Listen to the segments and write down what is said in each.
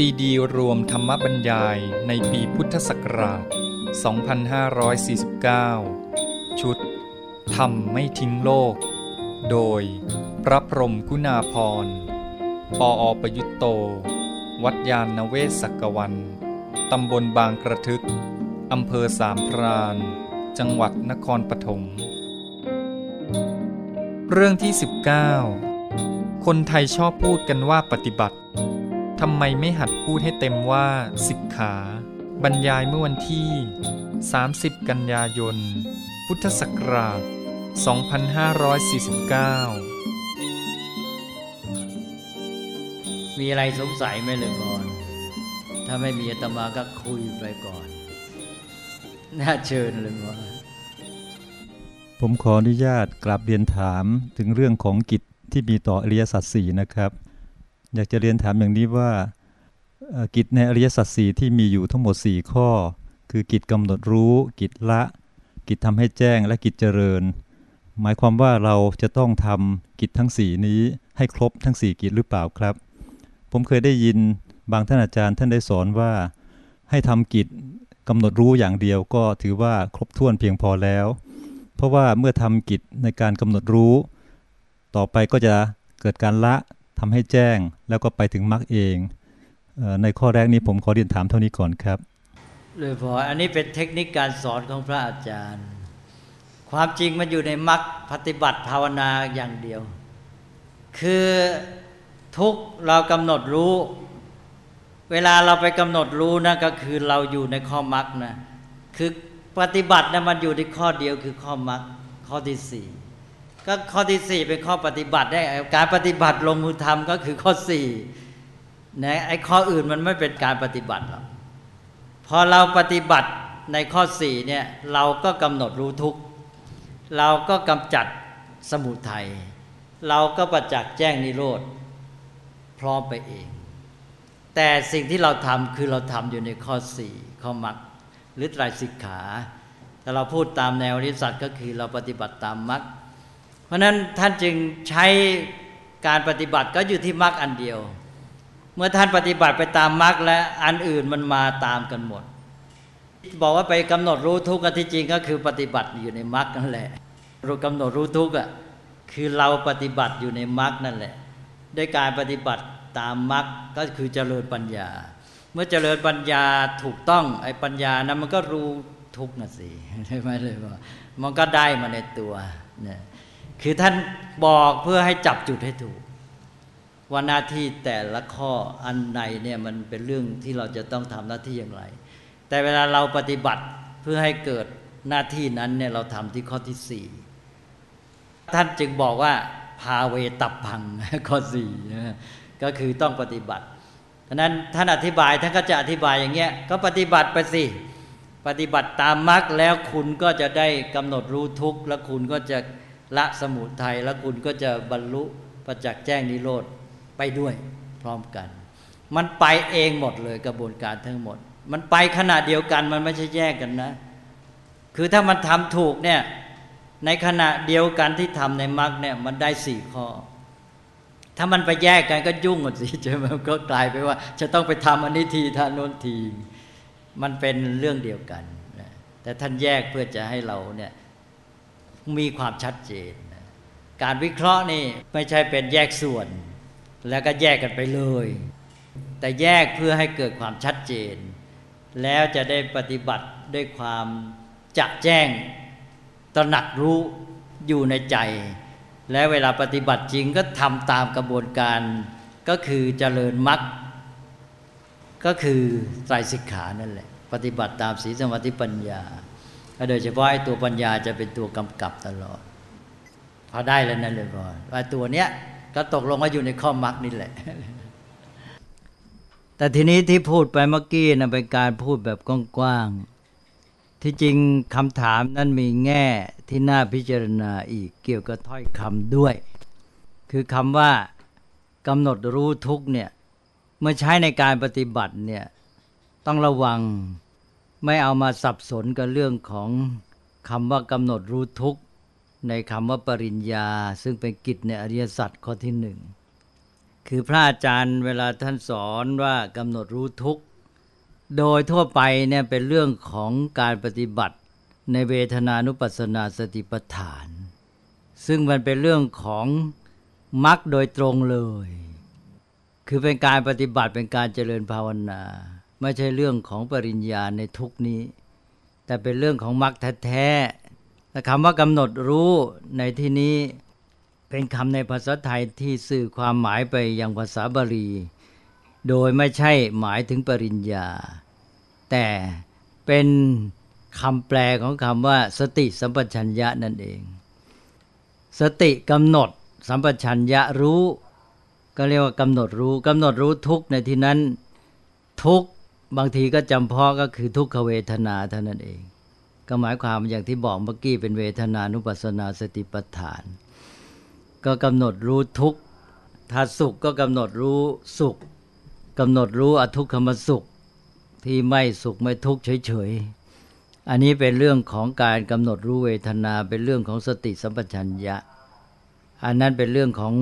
ซีดีรวมธรรมบรรยายในปีพุทธศักราช 2549 ชุดธรรมไม่ทิ้งโลก โดยพระพรหมกุณาพร ปออประยุตโต วัดยานเวศกกวัน ตำบลบางกระทึก อำเภอสามพราน จังหวัดนครปฐม เรื่องที่ 19 คนไทยชอบพูดกันว่าปฏิบัติ ทำไมไม่หัดพูดให้เต็มว่าสิกขา บรรยายเมื่อวันที่ 30 กันยายน พุทธศักราช 2549 มีอะไรสงสัยไหมเลยก่อน ถ้าไม่มีอาตมาก็คุยไปก่อน น่าเชิญเลยก่อนผมขออนุญาตกราบเรียนถามถึงเรื่องของกิจที่มีต่ออริยสัจสี่นะครับ อยากจะเรียนถามอย่างนี้ว่ากิจในอริยสัจสี่ที่มีอยู่ทั้งหมด 4 ข้อ คือกิจกำหนดรู้ กิจละ กิจทำให้แจ้งและกิจเจริญ หมายความว่าเราจะต้องทำกิจทั้ง 4 นี้ให้ครบทั้ง 4 กิจหรือเปล่าครับ ผมเคยได้ยินบางท่านอาจารย์ท่านได้สอนว่า ให้ทำกิจกำหนดรู้อย่างเดียวก็ถือว่าครบถ้วนเพียงพอแล้ว เพราะว่าเมื่อทำกิจในการกำหนดรู้ ต่อไปก็จะเกิดการละ ทำให้แจ้งแล้วก็ไปถึงมรรคเองเออในข้อแรกนี้ผมขอเรียนถามเท่านี้ก่อนครับเลยพออันนี้เป็นเทคนิคการสอนของพระอาจารย์ ความจริงมันอยู่ในมรรคปฏิบัติภาวนาอย่างเดียว คือทุกเรากำหนดรู้ เวลาเราไปกำหนดรู้นะก็คือเราอยู่ในข้อมรรคนะคือปฏิบัตินะมันอยู่ในข้อเดียวคือข้อมรรคข้อที่สี่ ก็ข้อที่สี่เป็นข้อปฏิบัติได้การปฏิบัติลงมือทำก็คือข้อสี่นะไอ้ข้ออื่นมันไม่เป็นการปฏิบัติหรอกพอเราปฏิบัติในข้อสี่เนี่ยเราก็กำหนดรู้ทุกข์เราก็กำจัดสมุทัยเราก็ประจักษ์แจ้งนิโรธพร้อมไปเอง แต่สิ่งที่เราทำคือเราทำอยู่ในข้อสี่ข้อมรรคหรือไตรสิกขาแต่เราพูดตามแนวอริสัจก็คือเราปฏิบัติตามมรรค เพราะนั้นท่านจึงใช้การปฏิบัติก็อยู่ที่มรรคอันเดียว เมื่อท่านปฏิบัติไปตามมรรคและอันอื่นมันมาตามกันหมด บอกว่าไปกำหนดรู้ทุกข์ที่จริงก็คือปฏิบัติอยู่ในมรรคนั่นแหละเรากำหนดรู้ทุกข์อะคือเราปฏิบัติอยู่ในมรรคนั่นแหละด้วยการปฏิบัติตามมรรคก็คือเจริญปัญญา เมื่อเจริญปัญญาถูกต้องไอ้ปัญญานั้นมันก็รู้ทุกข์นะสิใช่ไหมเลยว่ามันก็ได้มาในตัวเนี่ย คือท่านบอกเพื่อให้จับจุดให้ถูก ว่าหน้าที่แต่ละข้ออันไหนเนี่ยมันเป็นเรื่องที่เราจะต้องทำหน้าที่อย่างไร แต่เวลาเราปฏิบัติเพื่อให้เกิดหน้าที่นั้นเนี่ยเราทำที่ข้อที่สี่ท่านจึงบอกว่าพาเวตับพังข้อสี่ก็คือต้องปฏิบัติฉะนั้นท่านอธิบายท่านก็จะอธิบายอย่างเงี้ยก็ปฏิบัติไปสิปฏิบัติตามมรรคแล้วคุณก็จะได้กำหนดรู้ทุกข์แล้วคุณก็จะ ละสมุทัยแล้วคุณก็จะบรรลุประจักษ์แจ้งนิโรธไปด้วยพร้อมกัน มันไปเองหมดเลยกระบวนการทั้งหมด มันไปขณะเดียวกันมันไม่ใช่แยกกันนะ คือถ้ามันทำถูกเนี่ยในขณะเดียวกันที่ทำในมรรคเนี่ยมันได้สี่ข้อ ถ้ามันไปแยกกันก็ยุ่งหมดสิใช่ไหมก็กลายไปว่า จะต้องไปทำอันนี้ทีท่านโน้นที มันเป็นเรื่องเดียวกันแต่ท่านแยกเพื่อจะให้เราเนี่ย มีความชัดเจน การวิเคราะห์นี่ไม่ใช่เป็นแยกส่วน แล้วก็แยกกันไปเลย แต่แยกเพื่อให้เกิดความชัดเจน แล้วจะได้ปฏิบัติด้วยความจะแจ้งตระหนักรู้อยู่ในใจ และเวลาปฏิบัติจริงก็ทำตามกระบวนการก็คือเจริญมรรคก็คือไตรสิกขานั่นแหละ ปฏิบัติตามสีสมาธิปัญญา โดยเฉพาะไอ้ตัวปัญญาจะเป็นตัวกำกับตลอด พอได้แล้วนั่นเลยก่อนว่าตัวเนี้ยก็ตกลงว่าอยู่ในข้อมรรคนี่แหละ แต่ทีนี้ที่พูดไปเมื่อกี้นะเป็นการพูดแบบกว้างๆ ที่จริงคำถามนั้นมีแง่ที่น่าพิจารณาอีกเกี่ยวกับถ้อยคำด้วย คือคำว่ากำหนดรู้ทุกเนี่ย เมื่อใช้ในการปฏิบัติเนี่ยต้องระวัง ไม่เอามาสับสนกับเรื่องของคำว่ากำหนดรู้ทุกข์ในคำว่าปริญญา ซึ่งเป็นกิจในอริยสัจข้อที่หนึ่งคือพระอาจารย์เวลาท่านสอนว่ากำหนดรู้ทุกข์โดยทั่วไปเนี่ยเป็นเรื่องของการปฏิบัติในเวทนานุปัสสนาสติปัฏฐาน ซึ่งมันเป็นเรื่องของมรรคโดยตรงเลย คือเป็นการปฏิบัติเป็นการเจริญภาวนา ไม่ใช่เรื่องของปริญญาในทุกนี้ แต่เป็นเรื่องของมรรคแท้ๆแต่คำว่ากำหนดรู้ในที่นี้เป็นคำในภาษาไทยที่สื่อความหมายไปยังภาษาบาลี โดยไม่ใช่หมายถึงปริญญา แต่เป็นคำแปลของคำว่าสติสัมปชัญญะนั่นเอง สติกำหนดสัมปชัญญะรู้ ก็เรียกว่ากำหนดรู้กำหนดรู้ทุกในที่นั้นทุก บางทีก็จำเพาะก็คือทุกขเวทนาเท่านั้นเอง ก็หมายความอย่างที่บอกเมื่อกี้เป็นเวทนานุปัสนาสติปัฏฐาน ก็กำหนดรู้ทุกถ้าสุขก็กำหนดรู้สุขกำหนดรู้อทุกขมสุขที่ไม่สุขไม่ทุกข์เฉยๆ อันนี้เป็นเรื่องของการกำหนดรู้เวทนาเป็นเรื่องของสติสัมปชัญญะ อันนั้นเป็นเรื่องของ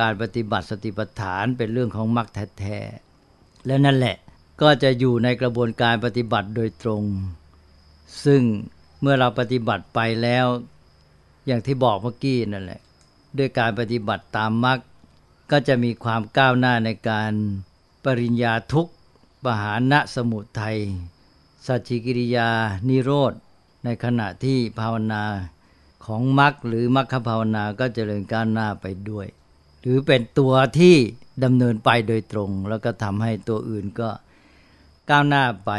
การปฏิบัติสติปัฏฐาน เป็นเรื่องของมรรคแท้ๆแล้วนั่นแหละ ก็จะอยู่ในกระบวนการปฏิบัติโดยตรง ซึ่งเมื่อเราปฏิบัติไปแล้ว อย่างที่บอกเมื่อกี้นั่นแหละ ด้วยการปฏิบัติตามมรรคก็จะมีความก้าวหน้าในการปริญญาทุกปหานะสมุทัยสัจจิกิริยานิโรธ ในขณะที่ภาวนาของมรรคหรือมรรคภาวนาก็จเจริญก้าวหน้าไปด้วย หรือเป็นตัวที่ดำเนินไปโดยตรง แล้วก็ทำให้ตัวอื่นก็ ก้าวหน้าไป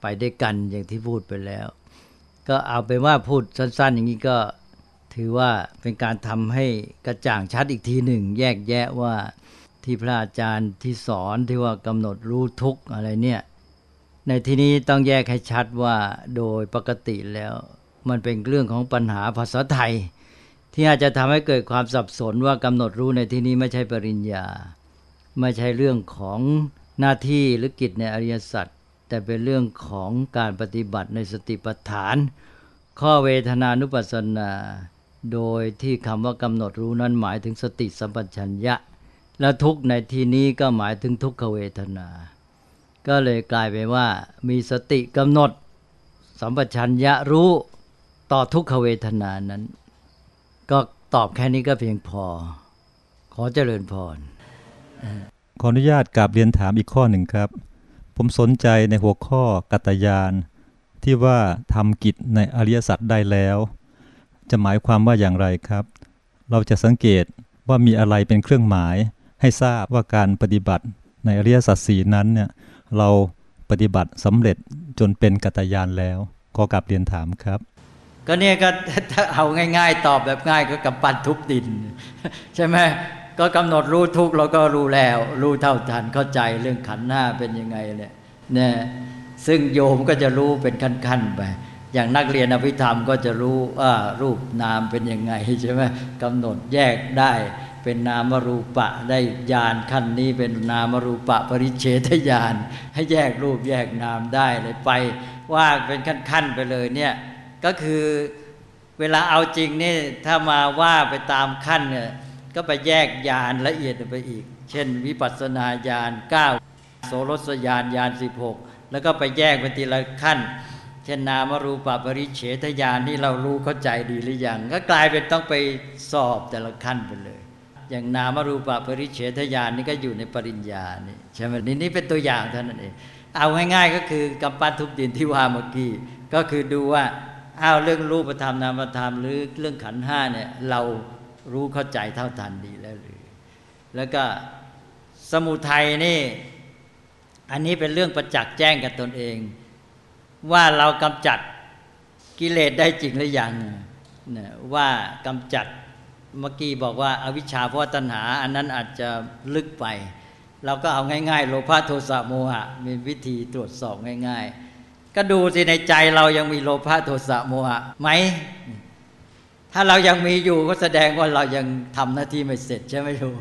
ไปได้วยกันอย่างที่พูดไปแล้ว ก็เอาเป็นว่าพูดสั้น ๆ อย่างนี้ก็ถือว่าเป็นการทำให้กระจ่างชัดอีกทีหนึ่ง แยกแยะว่าที่พระอาจารย์ที่สอนที่ว่ากำหนดรู้ทุกอะไรเนี่ยในที่นี้ต้องแยกให้ชัดว่าโดยปกติแล้ว มันเป็นเรื่องของปัญหาภาษาไทย ที่อาจจะทำให้เกิดความสับสนว่ากำหนดรู้ในที่นี้ไม่ใช่ปริญญา ไม่ใช่เรื่องของ หน้าที่หรือกิจในอริยสัจแต่เป็นเรื่องของการปฏิบัติในสติปัฏฐาน ข้อเวทนานุปัสสนา โดยที่คำว่ากำหนดรู้นั้นหมายถึงสติสัมปชัญญะ และทุกในที่นี้ก็หมายถึงทุกขเวทนา ก็เลยกลายไปว่ามีสติกำหนด สัมปชัญญะรู้ต่อทุกขเวทนานั้น ก็ตอบแค่นี้ก็เพียงพอ ขอเจริญพร ขออนุญาตกราบเรียนถามอีกข้อหนึ่งครับ ผมสนใจในหัวข้อกัตยาน ที่ว่าทำกิจในอริยสัจได้แล้ว จะหมายความว่าอย่างไรครับ เราจะสังเกตว่ามีอะไรเป็นเครื่องหมาย ให้ทราบว่าการปฏิบัติในอริยสัจสีนั้นเนี่ยเราปฏิบัติสำเร็จจนเป็นกัตยานแล้ว ก็กลับเรียนถามครับ ก็เนี่ยก็ถ้าเอาง่าย ๆ ตอบแบบง่ายก็กับปั้นทุบดิน ใช่ไหม ก็กำหนดรู้ทุกเราก็รู้แล้ว รู้เท่าทันเข้าใจเรื่องขันหน้าเป็นยังไงเนี่ยเนี่ยซึ่งโยมก็จะรู้เป็นขั้นๆไปอย่างนักเรียนอภิธรรมก็จะรู้ว่ารูปนามเป็นยังไงใช่ไหมกำหนดแยกได้เป็นนามรูปะได้ญาณขั้นนี้เป็นนามรูปะปริเฉทญาณให้แยกรูปแยกนามได้เลยไป ว่าเป็นขั้นๆไปเลยเนี่ยก็คือเวลาเอาจริงนี่ถ้ามาว่าไปตามขั้นเนี่ย ก็ไปแยกญาณละเอียดไปอีก เช่น วิปัสสนาญาณ9โสรสญาณญาณ16 แล้วก็ไปแยกไปทีละขั้น เช่นนามรูปปริเฉทญาณนี่เรารู้เข้าใจดีหรือยังก็กลายเป็นต้องไปสอบแต่ละขั้นไปเลย อย่างนามรูปปริเฉทญาณนี่ก็อยู่ในปริญญานี่ใช่ไหมนี่นี่เป็นตัวอย่างเท่านั้นเองเอาง่ายๆก็คือกำปั้นทุบดินที่ว่าเมื่อกี้ก็คือดูว่าอ้าวเรื่องรูปธรรมนามธรรมหรือเรื่องขันห้าเนี่ยเรา รู้เข้าใจเท่าทันดีแล้วหรือ แล้วก็สมุทัยนี่ อันนี้เป็นเรื่องประจักษ์แจ้งกับตนเอง ว่าเรากำจัดกิเลสได้จริงหรือยังนะว่ากำจัดเมื่อกี้บอกว่าอาวิชชาเพราะตัณหา อันนั้นอาจจะลึกไป เราก็เอาง่าย ๆ โลภะโทสะโมหะ มีวิธีตรวจสอบง่าย ๆ ก็ดูสิในใจเรายังมีโลภะโทสะโมหะไหม ถ้าเรายังมีอยู่ก็แสดงว่าเรายังทำหน้าที่ไม่เสร็จใช่ไหมลูก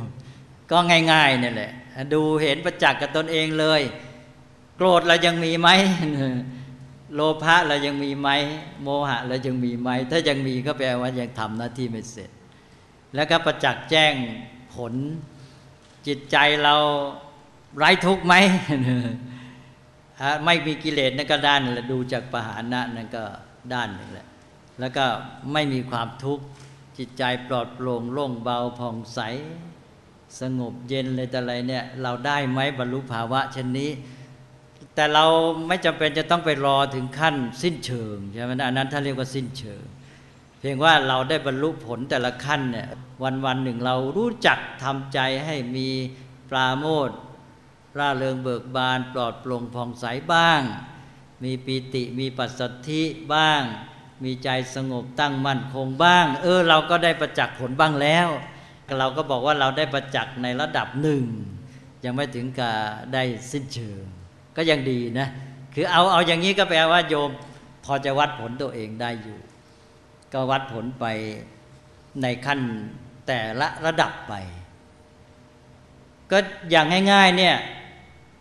ก็ง่ายๆนี่แหละ ดูเห็นประจักษ์กับตนเองเลย โกรธเรายังมีไหมโลภะเรายังมีไหมโมหะเรายังมีไหมถ้ายังมีก็แปลว่ายังทำหน้าที่ไม่เสร็จ แล้วก็ประจักษ์แจ้งผลจิตใจเราไร้ทุกข์ไหมไม่มีกิเลสนั่นก็ด้านนึงแหละดูจากปหานะนั่นก็ด้านหนึ่งแหละ แล้วก็ไม่มีความทุกข์จิตใจปลอดโปร่งโล่งเบาผ่องใส สงบเย็นเลยแต่อะไรเนี่ยเราได้ไหมบรรลุภาวะเช่นนี้ แต่เราไม่จำเป็นจะต้องไปรอถึงขั้นสิ้นเชิงใช่ไหมอันนั้นถ้านเรียกว่าสิ้นเชิง เพียงว่าเราได้บรรลุผลแต่ละขั้นเนี่ยวันวันหนึ่งเรารู้จักทำใจให้มีปราโมทร่าเริงเบิกบาน ปลอดโปร่งผ่องใสบ้าง มีปีติมีปัสสัทธิบ้าง มีใจสงบตั้งมั่นคงบ้าง เออ เราก็ได้ประจักษ์ผลบ้างแล้ว เราก็บอกว่าเราได้ประจักษ์ในระดับหนึ่ง ยังไม่ถึงกับได้สิ้นเชิง ก็ยังดีนะ คือเอาเอาอย่างนี้ก็แปลว่าโยมพอจะวัดผลตัวเองได้อยู่ ก็วัดผลไปในขั้นแต่ละระดับไป ก็อย่างง่าย ๆ เนี่ย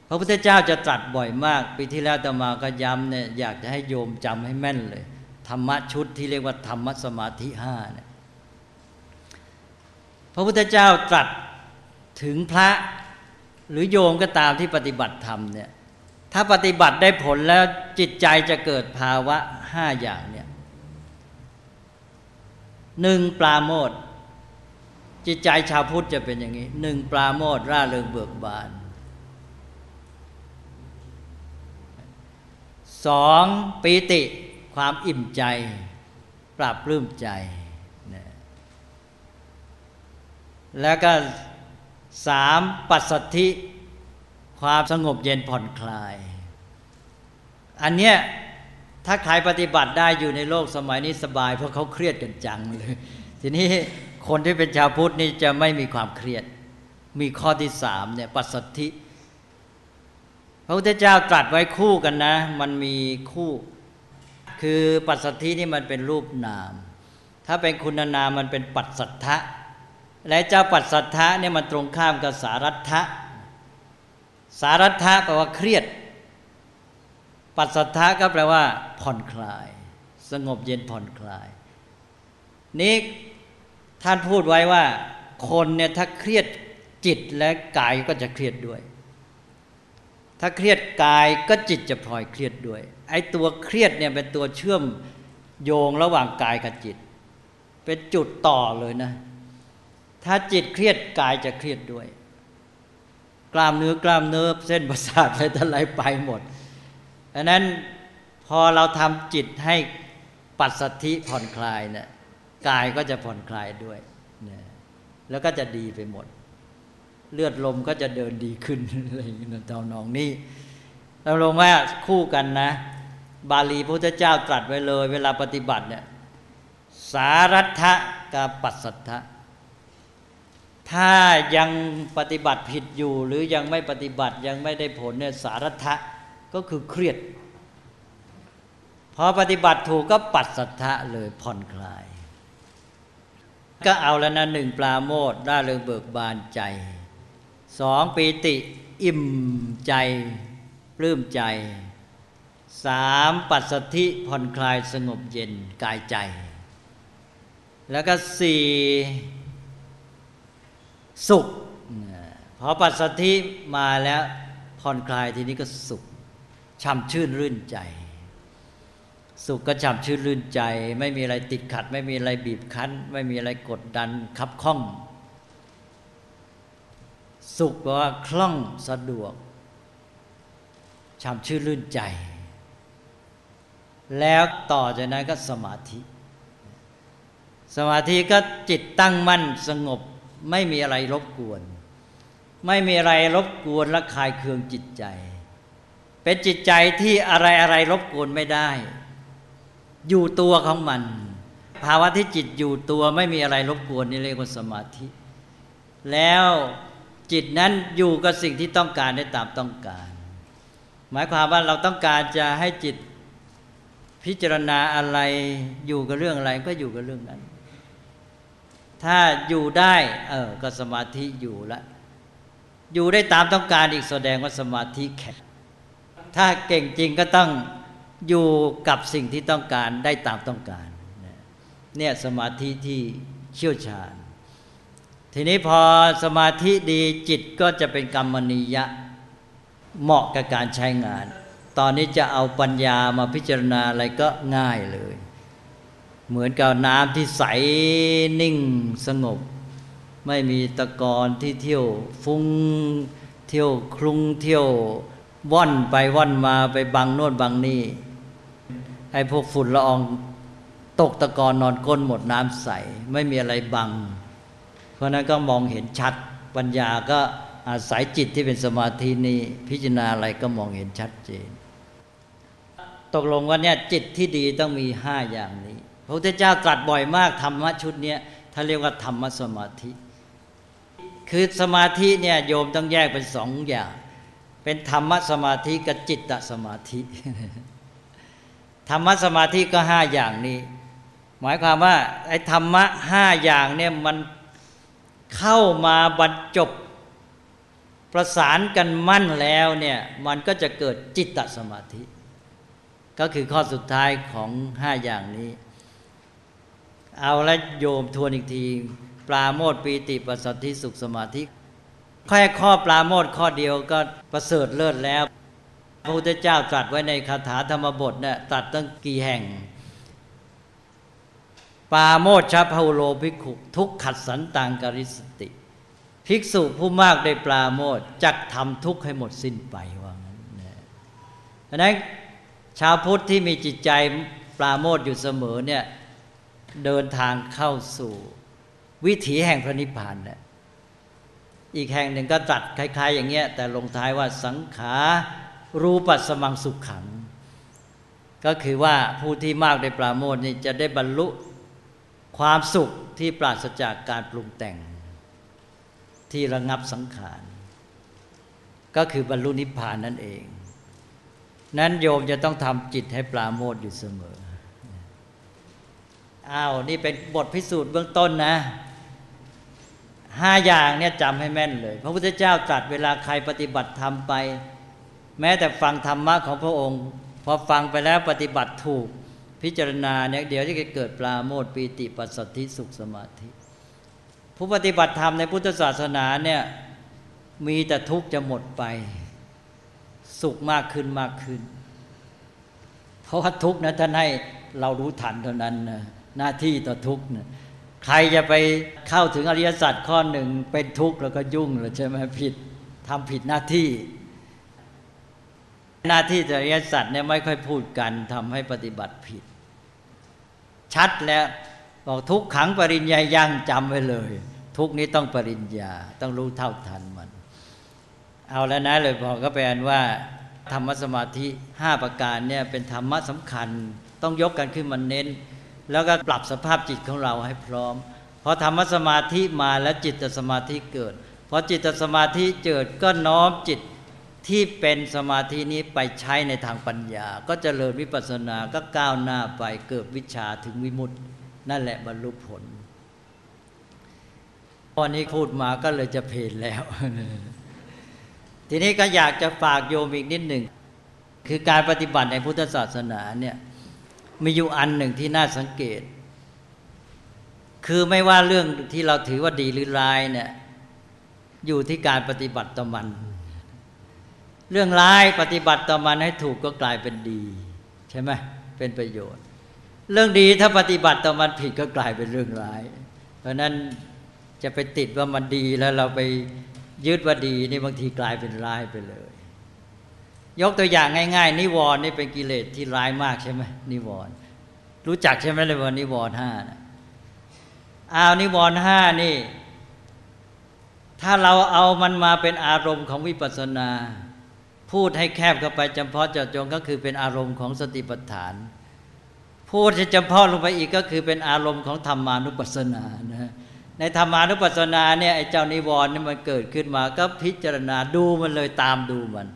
พระพุทธเจ้าจะตรัสบ่อยมาก ปีที่แล้วตมาก็ย้ำเนี่ยอยากจะให้โยมจำให้แม่นเลย ธรรมะชุดที่เรียกว่าธรรมสมาธิห้าเนี่ยพระพุทธเจ้าตรัสถึงพระหรือโยมก็ตามที่ปฏิบัติธรรมเนี่ยถ้าปฏิบัติได้ผลแล้วจิตใจจะเกิดภาวะห้าอย่างเนี่ยหนึ่งปราโมทจิตใจชาวพุทธจะเป็นอย่างนี้หนึ่งปราโมทร่าเริงเบิกบานสองปีติ ความอิ่มใจปราบปลื้มใจนะแล้วก็สามปัสสธิความสงบเย็นผ่อนคลาย อันเนี้ยถ้าใครปฏิบัติได้อยู่ในโลกสมัยนี้สบาย เพราะเขาเครียดกันจังเลย ทีนี้คนที่เป็นชาวพุทธนี่จะไม่มีความเครียด มีข้อที่สามเนี่ยปัสสธิ พระพุทธเจ้าตรัสไว้คู่กันนะ มันมีคู่ คือปัสสัทธินี่มันเป็นรูปนาม ถ้าเป็นคุณนามมันเป็นปัสสัทธะ และเจ้าปัสสัทธะเนี่ยมันตรงข้ามกับสารัตถะ สารัตถะแปลว่าเครียด ปัสสัทธะก็แปลว่า ผ่อนคลาย สงบเย็นผ่อนคลาย นี้ท่านพูดไว้ว่า คนเนี่ยถ้าเครียดจิตและกายก็จะเครียดด้วย ถ้าเครียดกายก็จิตจะพลอยเครียดด้วย ไอ้ตัวเครียดเนี่ยเป็นตัวเชื่อมโยงระหว่างกายกับจิต เป็นจุดต่อเลยนะ ถ้าจิตเครียดกายจะเครียดด้วย กล้ามเนื้อกล้ามเนื้อเส้นประสาทอะไรทั้งหลายไปหมดดังนั้นพอเราทำจิตให้ปัสสธิผ่อนคลายเนะี่ยกายก็จะผ่อนคลายด้วยนะแล้วก็จะดีไปหมด เลือดลมก็จะเดินดีขึ้นอะไรอย่างนี้ตอนนองนี้เราลงว่าคู่กันนะ บาลีพระพุทธเจ้าตรัสไว้เลย เวลาปฏิบัติเนี่ยสารัตถะกับปัสสัทธะถ้ายังปฏิบัติผิดอยู่ หรือยังไม่ปฏิบัติยังไม่ได้ผลเนี่ยสารัตถะก็คือเครียดพอปฏิบัติถูกก็ปัดสัทธะเลยผ่อนคลาย ก็เอาแล้วนะหนึ่งปลาโมดร่าเริงเบิกบานใจ สองปีติอิ่มใจปลื้มใจสามปัสสธิผ่อนคลายสงบเย็นกายใจ แล้วก็สี่สุขพอปัสสธิมาแล้วผ่อนคลายทีนี้ก็สุขช่ำชื่นรื่นใจ สุขก็ช่ำชื่นรื่นใจ ไม่มีอะไรติดขัด ไม่มีอะไรบีบคั้น ไม่มีอะไรกดดันคับข้อง สุขแปลว่าคล่องสะดวกช่ำชื่นรื่นใจ แล้วต่อจากนั้นก็สมาธิ สมาธิก็จิตตั้งมั่นสงบ ไม่มีอะไรรบกวน ไม่มีอะไรรบกวนและคลายเคืองจิตใจ เป็นจิตใจที่อะไรอะไรรบกวนไม่ได้ อยู่ตัวของมัน ภาวะที่จิตอยู่ตัวไม่มีอะไรรบกวนนี่เรียกว่าสมาธิ แล้ว จิตนั้นอยู่กับสิ่งที่ต้องการได้ตามต้องการ หมายความว่าเราต้องการจะให้จิตพิจารณาอะไรอยู่กับเรื่องอะไรก็อยู่กับเรื่องนั้น ถ้าอยู่ได้เออก็สมาธิอยู่ละอยู่ได้ตามต้องการอีกแสดงว่าสมาธิแข็งถ้าเก่งจริงก็ต้องอยู่กับสิ่งที่ต้องการได้ตามต้องการ เนี่ยสมาธิที่เชี่ยวชาญ ทีนี้พอสมาธิดีจิตก็จะเป็นกรรมนิยะเหมาะกับการใช้งาน ตอนนี้จะเอาปัญญามาพิจารณาอะไรก็ง่ายเลย เหมือนกับน้ำที่ใสนิ่งสงบ ไม่มีตะกอนที่เที่ยวฟุ้งเที่ยวคลุ้งเที่ยวว่อนไปว่อนมาไปบังโน่นบังนี่ไอ้พวกฝุ่นละอองตกตะกอนนอนก้นหมดน้ำใส ไม่มีอะไรบัง ราะนั้นก็มองเห็นชัด ปัญญาก็อาศัยจิตที่เป็นสมาธินี้พิจารณาอะไรก็มองเห็นชัดเจน ตกลงว่าเนี่ยจิตที่ดีต้องมีห้าอย่างนี้ พระพุทธเจ้าตรัสบ่อยมากธรรมะชุดนี้ถ้าเรียกว่าธรรมสมาธิ คือสมาธิเนี่ยโยมต้องแยกเป็นสองอย่าง เป็นธรรมสมาธิกับจิตตสมาธิ ธรรมสมาธิก็ห้าอย่างนี้ หมายความว่าไอ้ธรรมะห้าอย่างเนี่ยมัน เข้ามาบรรจบประสานกันมั่นแล้วเนี่ยมันก็จะเกิดจิตตสมาธิ ก็คือข้อสุดท้ายของห้าอย่างนี้ เอาละโยมทวนอีกที ปราโมทปีติปัสสัทธิสุขสมาธิแค่ข้อปราโมทข้อเดียวก็ประเสริฐเลิศแล้ว พระพุทธเจ้าตรัสไว้ในคาถาธรรมบทเนี่ยตรัสตั้งกี่แห่ง ปาโมชชพาโลภิกขุทุกขัดสันตังกริสติ ภิกษุผู้มากได้ปราโมทจักทำทุกข์ให้หมดสิ้นไปว่างั้นนะเพราะนั้นชาวพุทธที่มีจิตใจปราโมทอยู่เสมอเนี่ยเดินทางเข้าสู่ วิถีแห่งพระนิพพานเนี่ยอีกแห่งหนึ่งก็ตัดคล้าย ๆ อย่างเงี้ยแต่ลงท้ายว่าสังขารูปัสมังสุขขัง ก็คือว่าผู้ที่มากได้ปราโมทนี่จะได้บรรลุ ความสุขที่ปราศจากการปรุงแต่ง ที่ระงับสังขาร ก็คือบรรลุนิพพานนั่นเอง นั้นโยมจะต้องทำจิตให้ปราโมทอยู่เสมออ้าวนี่เป็นบทพิสูจน์เบื้องต้นนะห้าอย่างเนี่ยจำให้แม่นเลย พระพุทธเจ้าตรัสเวลาใครปฏิบัติธรรมไป แม้แต่ฟังธรรมะของพระองค์ พอฟังไปแล้วปฏิบัติถูก พิจารณาเนี่ยเดี๋ยวจะเกิดปราโมทปีติปัสสัทธิสุขสมาธิ ผู้ปฏิบัติธรรมในพุทธศาสนาเนี่ยมีแต่ทุกข์จะหมดไป สุขมากขึ้นมากขึ้น เพราะว่าทุกข์นะท่านให้เรารู้ทันเท่านั้นนะหน้าที่ต่อทุกข์นะใครจะไปเข้าถึงอริยสัจข้อหนึ่งเป็นทุกข์แล้วก็ยุ่งเลยใช่ไหมผิดทำผิดหน้าที่ หน้าที่อริยสัจเนี่ยไม่ค่อยพูดกันทำให้ปฏิบัติผิด ชัดแล้วบอกทุกขังปริญญายังจำไว้เลย ทุกนี้ต้องปริญญาต้องรู้เท่าทันมัน เอาแล้วนะเลยพอก็แปลว่า ธรรมสมาธิห้าประการเนี่ยเป็นธรรมะสำคัญ ต้องยกกันขึ้นมาเน้น แล้วก็ปรับสภาพจิตของเราให้พร้อมพอธรรมสมาธิมาแล้วจิตสมาธิเกิดพอจิตสมาธิเกิดก็น้อมจิต ที่เป็นสมาธินี้ไปใช้ในทางปัญญา ก็จเจริญวิปัสสนาก็ก้าวหน้าไปเกิดวิชาถึงวิมุตติ นั่นแหละบรรลุผลตอนนี้พูดมาก็เลยจะเพลนแล้ว ทีนี้ก็อยากจะฝากโยมอีกนิดหนึ่ง คือการปฏิบัติในพุทธศาสนาเนี่ยมีอยู่อันหนึ่งที่น่าสังเกต คือไม่ว่าเรื่องที่เราถือว่าดีหรือร้ายเนี่ยอยู่ที่การปฏิบัติต่อมัน เรื่องร้ายปฏิบัติต่อมันให้ถูกก็กลายเป็นดี ใช่ไหมเป็นประโยชน์ เรื่องดีถ้าปฏิบัติต่อมันผิดก็กลายเป็นเรื่องร้าย เพราะนั้นจะไปติดว่ามันดีแล้วเราไปยึดว่าดีนี่บางทีกลายเป็นร้ายไปเลย ยกตัวอย่างง่าย ๆ นิวรณ์นี่เป็นกิเลสที่ร้ายมากใช่ไหมนิวรณ์รู้จักใช่ไหมเลยว่านิวรณ์ห้านะอ้าวนิวรณ์ห้านี่ ถ้าเราเอามันมาเป็นอารมณ์ของวิปัสสนา พูดให้แคบเข้าไปจำเพาะเจาะจงก็คือเป็นอารมณ์ของสติปัฏฐาน พูดให้จำเพาะลงไปอีกก็คือเป็นอารมณ์ของธรรมานุปัสสนานะในธรรมานุปัสสนาเนี่ยไอ้เจ้านิวรณ์นี่มันเกิดขึ้นมาก็พิจารณาดูมันเลยตามดูมัน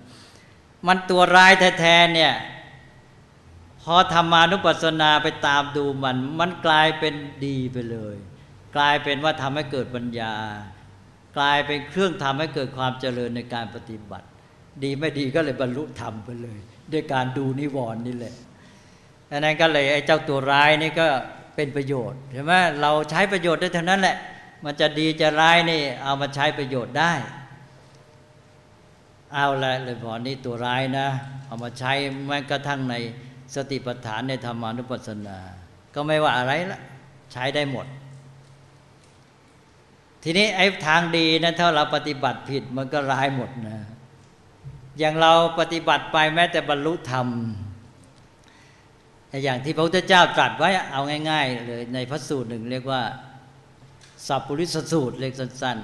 มันตัวร้ายแท้ๆเนี่ยพอธรรมานุปัสสนาไปตามดูมัน มันกลายเป็นดีไปเลย กลายเป็นว่าทำให้เกิดปัญญา กลายเป็นเครื่องทำให้เกิดความเจริญในการปฏิบัติ ดีไม่ดีก็เลยบรรลุธรรมไปเลย ด้วยการดูนิวรณ์นี่แหละดังนั้นก็เลยไอ้เจ้าตัวร้ายนี่ก็เป็นประโยชน์ใช่ไหมเราใช้ประโยชน์ได้เท่านั้นแหละ มันจะดีจะร้ายนี่ เอามาใช้ประโยชน์ได้ เอาละเลยพอนี่ตัวร้ายนะ เอามาใช้แม้กระทั่งในสติปัฏฐานในธรรมานุปัสสนา ก็ไม่ว่าอะไรละใช้ได้หมด ทีนี้ไอ้ทางดีนะถ้าเราปฏิบัติผิดมันก็ร้ายหมดนะ อย่างเราปฏิบัติไปแม้แต่บรรลุธรรม อย่างที่พระพุทธเจ้าตรัสไว้เอาง่าย ๆ เลยในพระสูตรหนึ่งเรียกว่า สัพปริสสูตรเรียกสั้น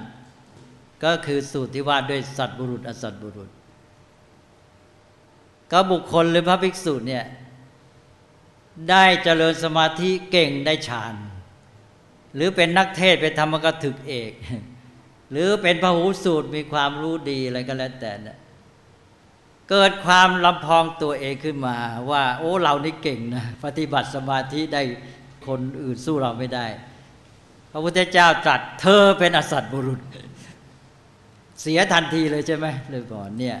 ๆ ก็คือสูตรที่ว่าด้วยสัตบุรุษ อสัตบุรุษ ก็บุคคลหรือพระภิกษุเนี่ยได้เจริญสมาธิเก่งได้ฌาน หรือเป็นนักเทศเป็นธรรมกถึกเอก หรือเป็นพระหูสูตรมีความรู้ดีอะไรก็แล้วแต่เนี่ย เกิดความลำพองตัวเองขึ้นมา ว่าโอ้เรานี่เก่งนะปฏิบัติสมาธิได้คนอื่นสู้เราไม่ได้ พระพุทธเจ้าตรัสเธอเป็นอสัตบุรุษ เสียทันทีเลยใช่ไหมเลยก่อนเนี่ย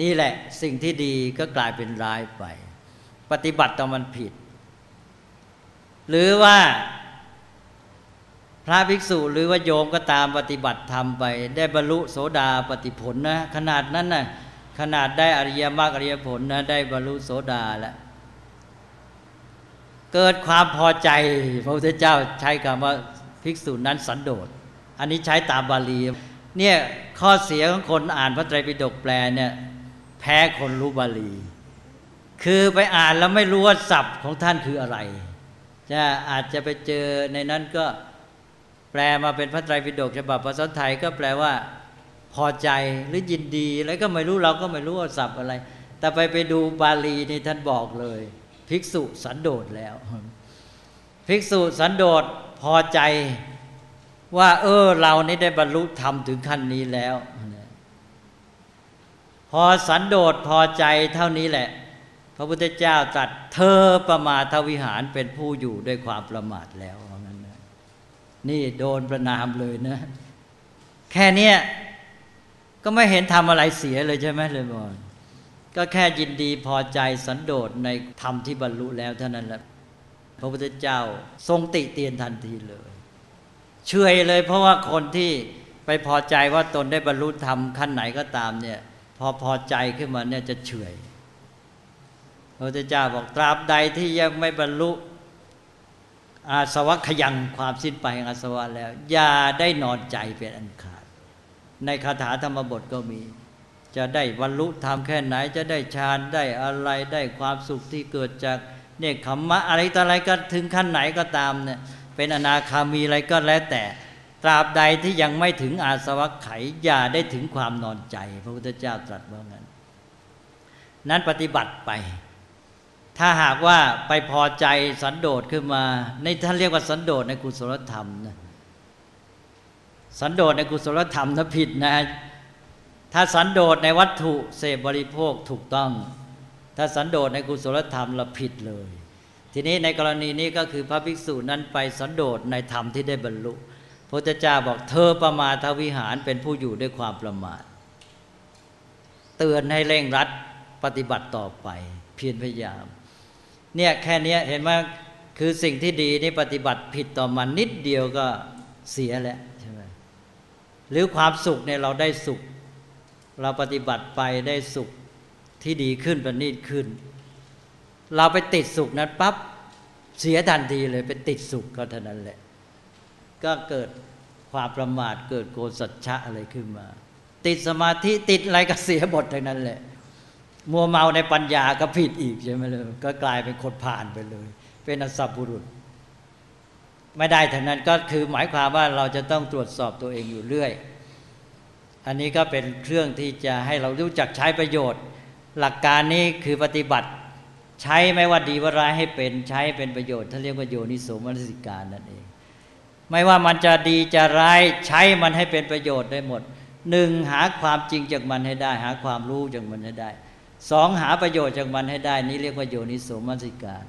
นี่แหละสิ่งที่ดีก็กลายเป็นร้ายไป ปฏิบัติต่อมันผิด หรือว่าพระภิกษุหรือว่าโยมก็ตามปฏิบัติธรรมไป ได้บรรลุโสดาปฏิผลนะ ขนาดนั้นน่ะ ขนาดได้อริยมรรคอริยผลนะได้บรรลุโสดาแล้วเกิดความพอใจพระพุทธเจ้าใช้คำว่าภิกษุนั้นสันโดษอันนี้ใช้ตามบาลีเนี่ยข้อเสียของคนอ่านพระไตรปิฎกแปลเนี่ยแพ้คนรู้บาลี คือไปอ่านแล้วไม่รู้ว่าศัพท์ของท่านคืออะไรจะอาจจะไปเจอในนั้นก็แปลมาเป็นพระไตรปิฎกฉบับภาษาไทยก็แปลว่า พอใจหรือยินดีแล้วก็ไม่รู้เราก็ไม่รู้ว่าศัพท์อะไร แต่ไปไปดูบาลีนี่ท่านบอกเลย ภิกษุสันโดษแล้ว ภิกษุสันโดษพอใจว่า เออ เรานี่ได้บรรลุธรรมถึงขั้นนี้แล้ว พอสันโดษพอใจเท่านี้แหละ พระพุทธเจ้าตรัสเธอประมาทวิหารเป็นผู้อยู่ด้วยความประมาทแล้วนี่โดนประนามเลยนะ แค่เนี้ย ก็ไม่เห็นทำอะไรเสียเลยใช่ไหมเลยบอก็แค่ยินดีพอใจสันโดษในธรรมที่บรรลุแล้วเท่านั้นแหละพระพุทธเจ้าทรงติเตียนทันทีเลยเชื่อเลยเพราะว่าคนที่ไปพอใจว่าตนได้บรรลุธรรมขั้นไหนก็ตามเนี่ย พอพอใจขึ้นมาเนี่ยจะเฉยพระพุทธเจ้าบอกตราบใดที่ยังไม่บรรลุ อาสวะขยังความสิ้นไปองอาสวะแล้ว อย่าได้นอนใจเป็นอันขาด ในคาถาธรรมบทก็มี จะได้บรรลุธรรมแค่ไหน จะได้ฌานได้อะไรได้ความสุขที่เกิดจากเนี่ยขมมะอะไรต่ออะไรก็ถึงขั้นไหนก็ตามเนี่ยเป็นอนาคามีอะไรก็แล้วแต่ ตราบใดที่ยังไม่ถึงอาสวะไขอย่าได้ถึงความนอนใจ พระพุทธเจ้าตรัสว่างั้น นั้นปฏิบัติไป ถ้าหากว่าไปพอใจสันโดษขึ้นมา ในท่านเรียกว่าสันโดษในกุศลธรรมนะ สันโดษในกุศลธรรมนะผิดนะ ถ้าสันโดษในวัตถุเสพบริโภคถูกต้อง ถ้าสันโดษในกุศลธรรมเราผิดเลย ทีนี้ในกรณีนี้ก็คือพระภิกษุนั้นไปสันโดษในธรรมที่ได้บรรลุพระเจ้าบอกเธอประมาทวิหารเป็นผู้อยู่ด้วยความประมาท เตือนให้เร่งรัดปฏิบัติต่อไป เพียรพยายาม เนี่ยแค่นี้เห็นไหมคือสิ่งที่ดีนี่ปฏิบัติผิดต่อมันนิดเดียวก็เสียแล้ว หรือความสุขเนี่ยเราได้สุข เราปฏิบัติไปได้สุขที่ดีขึ้นประณีตขึ้น เราไปติดสุขนั้นปั๊บเสียทันทีเลยไปติดสุขก็เท่านั้นแหละ ก็เกิดความประมาทเกิดโกสัจฉะอะไรขึ้นมา ติดสมาธิติดอะไรก็เสียหมดทั้งนั้นแหละ มัวเมาในปัญญาก็ผิดอีกใช่ไหมเลยก็กลายเป็นคนผ่านไปเลย เป็นอสัพบุรุษ ไม่ได้ทั้งนั้นก็คือหมายความว่าเราจะต้องตรวจสอบตัวเองอยู่เรื่อย อันนี้ก็เป็นเครื่องที่จะให้เรารู้จักใช้ประโยชน์ หลักการนี้คือปฏิบัติ ใช้ไม่ว่าดีว่าร้ายให้เป็นใช้เป็นประโยชน์ท่านเรียกว่าโยนิสมนสิการนั่นเอง ไม่ว่ามันจะดีจะร้ายใช้มันให้เป็นประโยชน์ได้หมดหนึ่งหาความจริงจากมันให้ได้ หาความรู้จากมันให้ได้สองหาประโยชน์จากมันให้ได้ นี่เรียกว่าโยนิสมนสิการ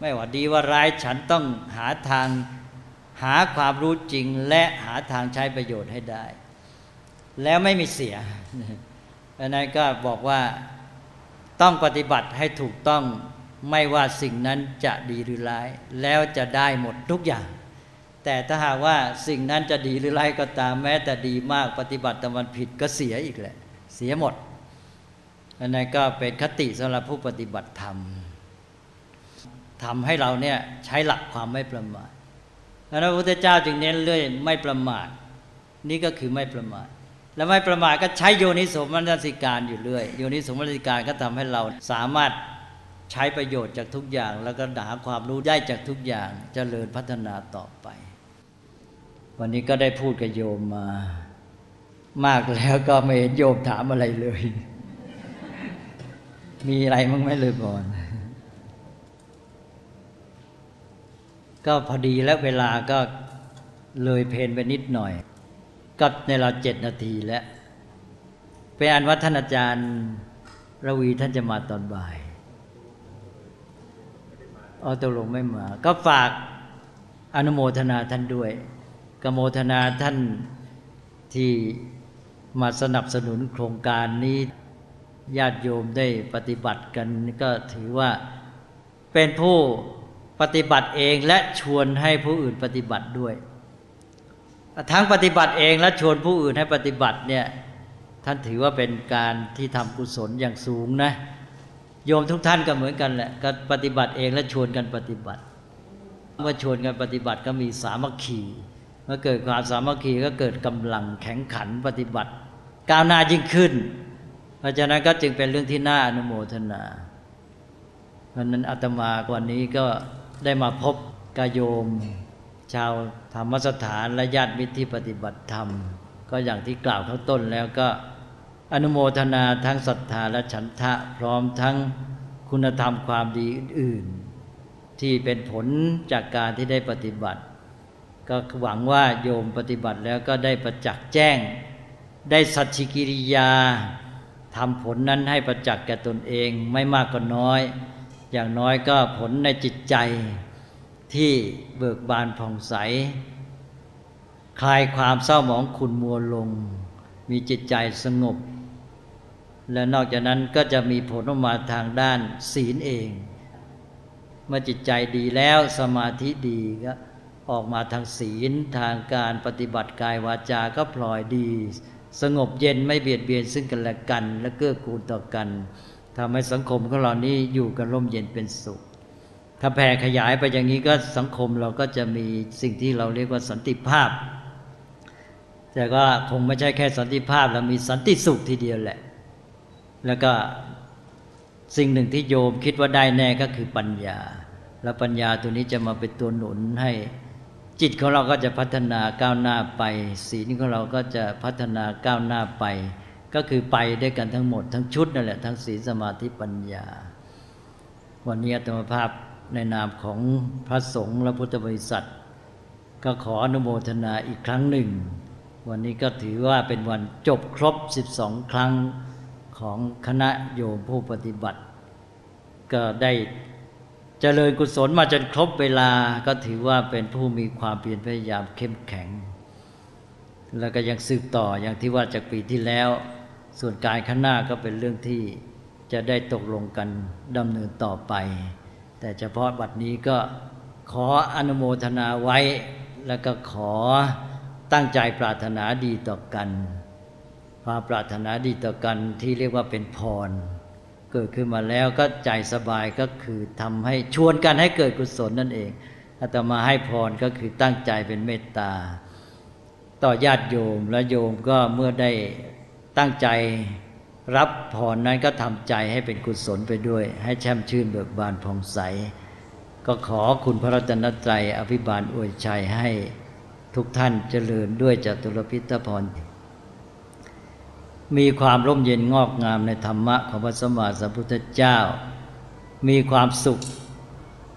ไม่ว่าดีว่าร้ายฉันต้องหาทางหาความรู้จริงและหาทางใช้ประโยชน์ให้ได้ แล้วไม่มีเสียอันนั้นก็บอกว่าต้องปฏิบัติให้ถูกต้องไม่ว่าสิ่งนั้นจะดีหรือร้าย แล้วจะได้หมดทุกอย่าง แต่ถ้าหากว่าสิ่งนั้นจะดีหรือไรก็ตามแม้แต่ดีมากปฏิบัติแต่มันผิดก็เสียอีกแหละ เสียหมดอันนั้นก็เป็นคติสำหรับผู้ปฏิบัติธรรม ทำให้เราเนี่ยใช้หลักความไม่ประมาทพระพุทธเจ้าจึงเน้นเรื่อยไม่ประมาท นี่ก็คือไม่ประมาท แล้วไม่ประมาทก็ใช้โยนิสมนสิการอยู่เรื่อยโยนิสมนสิการก็ทำให้เราสามารถใช้ประโยชน์จากทุกอย่าง แล้วก็หาความรู้ได้จากทุกอย่างจเจริญพัฒนาต่อไป วันนี้ก็ได้พูดกับโยมมา มากแล้วก็ไม่เห็นโยมถามอะไรเลย มีอะไรมั้งไหมเลยก่อน ก็พอดีแล้วเวลาก็เลยเพนไปนิดหน่อย ก็ในเราเจ็ดนาทีแล้วเป็นอันวัฒนอาจารย์ระวีท่านจะมาตอนบ่ายเอาตกลงไม่มา ก็ฝากอนุโมทนาท่านด้วยกโมทนาท่านที่มาสนับสนุนโครงการนี้ญาติโยมได้ปฏิบัติกันก็ถือว่าเป็นผู้ ปฏิบัติเองและชวนให้ผู้อื่นปฏิบัติด้วย ทั้งปฏิบัติเองและชวนผู้อื่นให้ปฏิบัติเนี่ยท่านถือว่าเป็นการที่ทำกุศลอย่างสูงนะโยมทุกท่านก็เหมือนกันแหละก็ปฏิบัติเองและชวนกันปฏิบัติ เมื่อชวนกันปฏิบัติก็มีสามัคคีเมื่อเกิดความสามัคคีก็เกิดกำลังแข็งขันปฏิบัติ ก้าวหน้ายิ่งขึ้น เพราะฉะนั้นก็จึงเป็นเรื่องที่น่าอนุโมทนาเพราะนั้นอาตมาวันนี้ก็ ได้มาพบกายโยม ชาวธรรมสถานและญาติมิตรที่ปฏิบัติธรรม ก็อย่างที่กล่าวข้างต้นแล้วก็อนุโมทนาทั้งศรัทธาและฉันทะพร้อมทั้งคุณธรรมความดีอื่น ๆ ที่เป็นผลจากการที่ได้ปฏิบัติ ก็หวังว่าโยมปฏิบัติแล้วก็ได้ประจักษ์แจ้ง ได้สัจฉิกิริยาทำผลนั้นให้ประจักษ์แก่ตนเองไม่มากก็น้อย อย่างน้อยก็ผลในจิตใจที่เบิกบานผ่องใส คลายความเศร้าหมองขุนมัวลง มีจิตใจสงบ และนอกจากนั้นก็จะมีผลออกมาทางด้านศีลเอง เมื่อจิตใจดีแล้วสมาธิดีก็ออกมาทางศีลทางการปฏิบัติกายวาจาก็พลอยดี สงบเย็นไม่เบียดเบียนซึ่งกันและกัน และเกื้อกูลต่อกัน ทำให้สังคมของเรานี้อยู่กันร่มเย็นเป็นสุข ถ้าแผ่ขยายไปอย่างนี้ก็สังคมเราก็จะมีสิ่งที่เราเรียกว่าสันติภาพ แต่ก็คงไม่ใช่แค่สันติภาพเรามีสันติสุขทีเดียวแหละ แล้วก็สิ่งหนึ่งที่โยมคิดว่าได้แน่ก็คือปัญญา แล้วปัญญาตัวนี้จะมาเป็นตัวหนุนให้จิตของเราก็จะพัฒนาก้าวหน้าไป ศีลของเราก็จะพัฒนาก้าวหน้าไป ก็คือไปด้วยกันทั้งหมด ทั้งชุดนั่นแหละทั้งศีลสมาธิปัญญา วันนี้ธรรมภาพในนามของพระสงฆ์และพุทธบริษัท ก็ขออนุโมทนาอีกครั้งหนึ่ง วันนี้ก็ถือว่าเป็นวันจบครบ 12 ครั้งของคณะโยมผู้ปฏิบัติ ก็ได้เจริญกุศลมาจนครบเวลาก็ถือว่าเป็นผู้มีความเพียรพยายามเข้มแข็ง แล้วก็ยังสืบต่ออย่างที่ว่าจากปีที่แล้ว ส่วนการข้างหน้าก็เป็นเรื่องที่จะได้ตกลงกันดำเนินต่อไป แต่เฉพาะบัดนี้ก็ขออนุโมทนาไว้ แล้วก็ขอตั้งใจปรารถนาดีต่อกัน ความปรารถนาดีต่อกันที่เรียกว่าเป็นพร เกิดขึ้นมาแล้วก็ใจสบายก็คือทำให้ชวนกันให้เกิดกุศลนั่นเองอาตมาให้พรก็คือตั้งใจเป็นเมตตา ต่อญาติโยมและโยมก็เมื่อได้ ตั้งใจรับพรนั้นก็ทำใจให้เป็นกุศลไปด้วย ให้แช่มชื่นเบิกบานผ่องใส ก็ขอคุณพระรัตนตรัยอภิบาลอวยชัยให้ทุกท่านเจริญด้วยจตุรพิทพรมีความร่มเย็นงอกงามในธรรมะของพระสมมาสัมพุทธเจ้า มีความสุข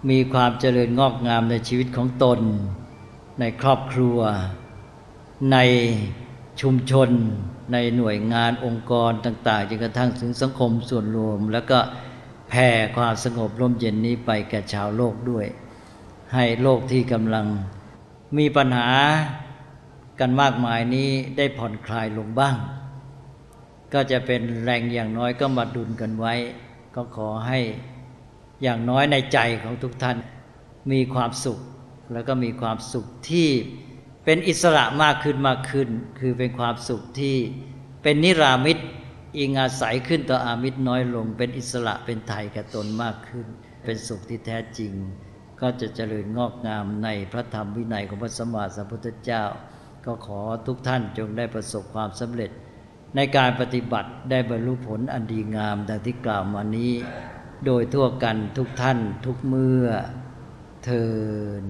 มีความเจริญงอกงามในชีวิตของตน ในครอบครัว ในชุมชน ในหน่วยงานองค์กรต่างๆจนกระทั่งถึงสังคมส่วนรวม แล้วก็แผ่ความสงบร่มเย็นนี้ไปแก่ชาวโลกด้วย ให้โลกที่กำลังมีปัญหากันมากมายนี้ได้ผ่อนคลายลงบ้าง ก็จะเป็นแรงอย่างน้อยก็มาดุลกันไว้ ก็ขอให้อย่างน้อยในใจของทุกท่านมีความสุข แล้วก็มีความสุขที่ เป็นอิสระมากขึ้นมากขึ้น คือเป็นความสุขที่เป็นนิรามิตอิงอาศัยขึ้นต่ออามิตรน้อยลง เป็นอิสระเป็นไทยกับตนมากขึ้น เป็นสุขที่แท้จริง ก็จะเจริญงอกงามในพระธรรมวินัยของพระสัมมาสัมพุทธเจ้า ก็ขอทุกท่านจงได้ประสบความสำเร็จ ในการปฏิบัติได้บรรลุผลอันดีงามดังที่กล่าวมานี้ โดยทั่วกันทุกท่านทุกเมื่อเทิน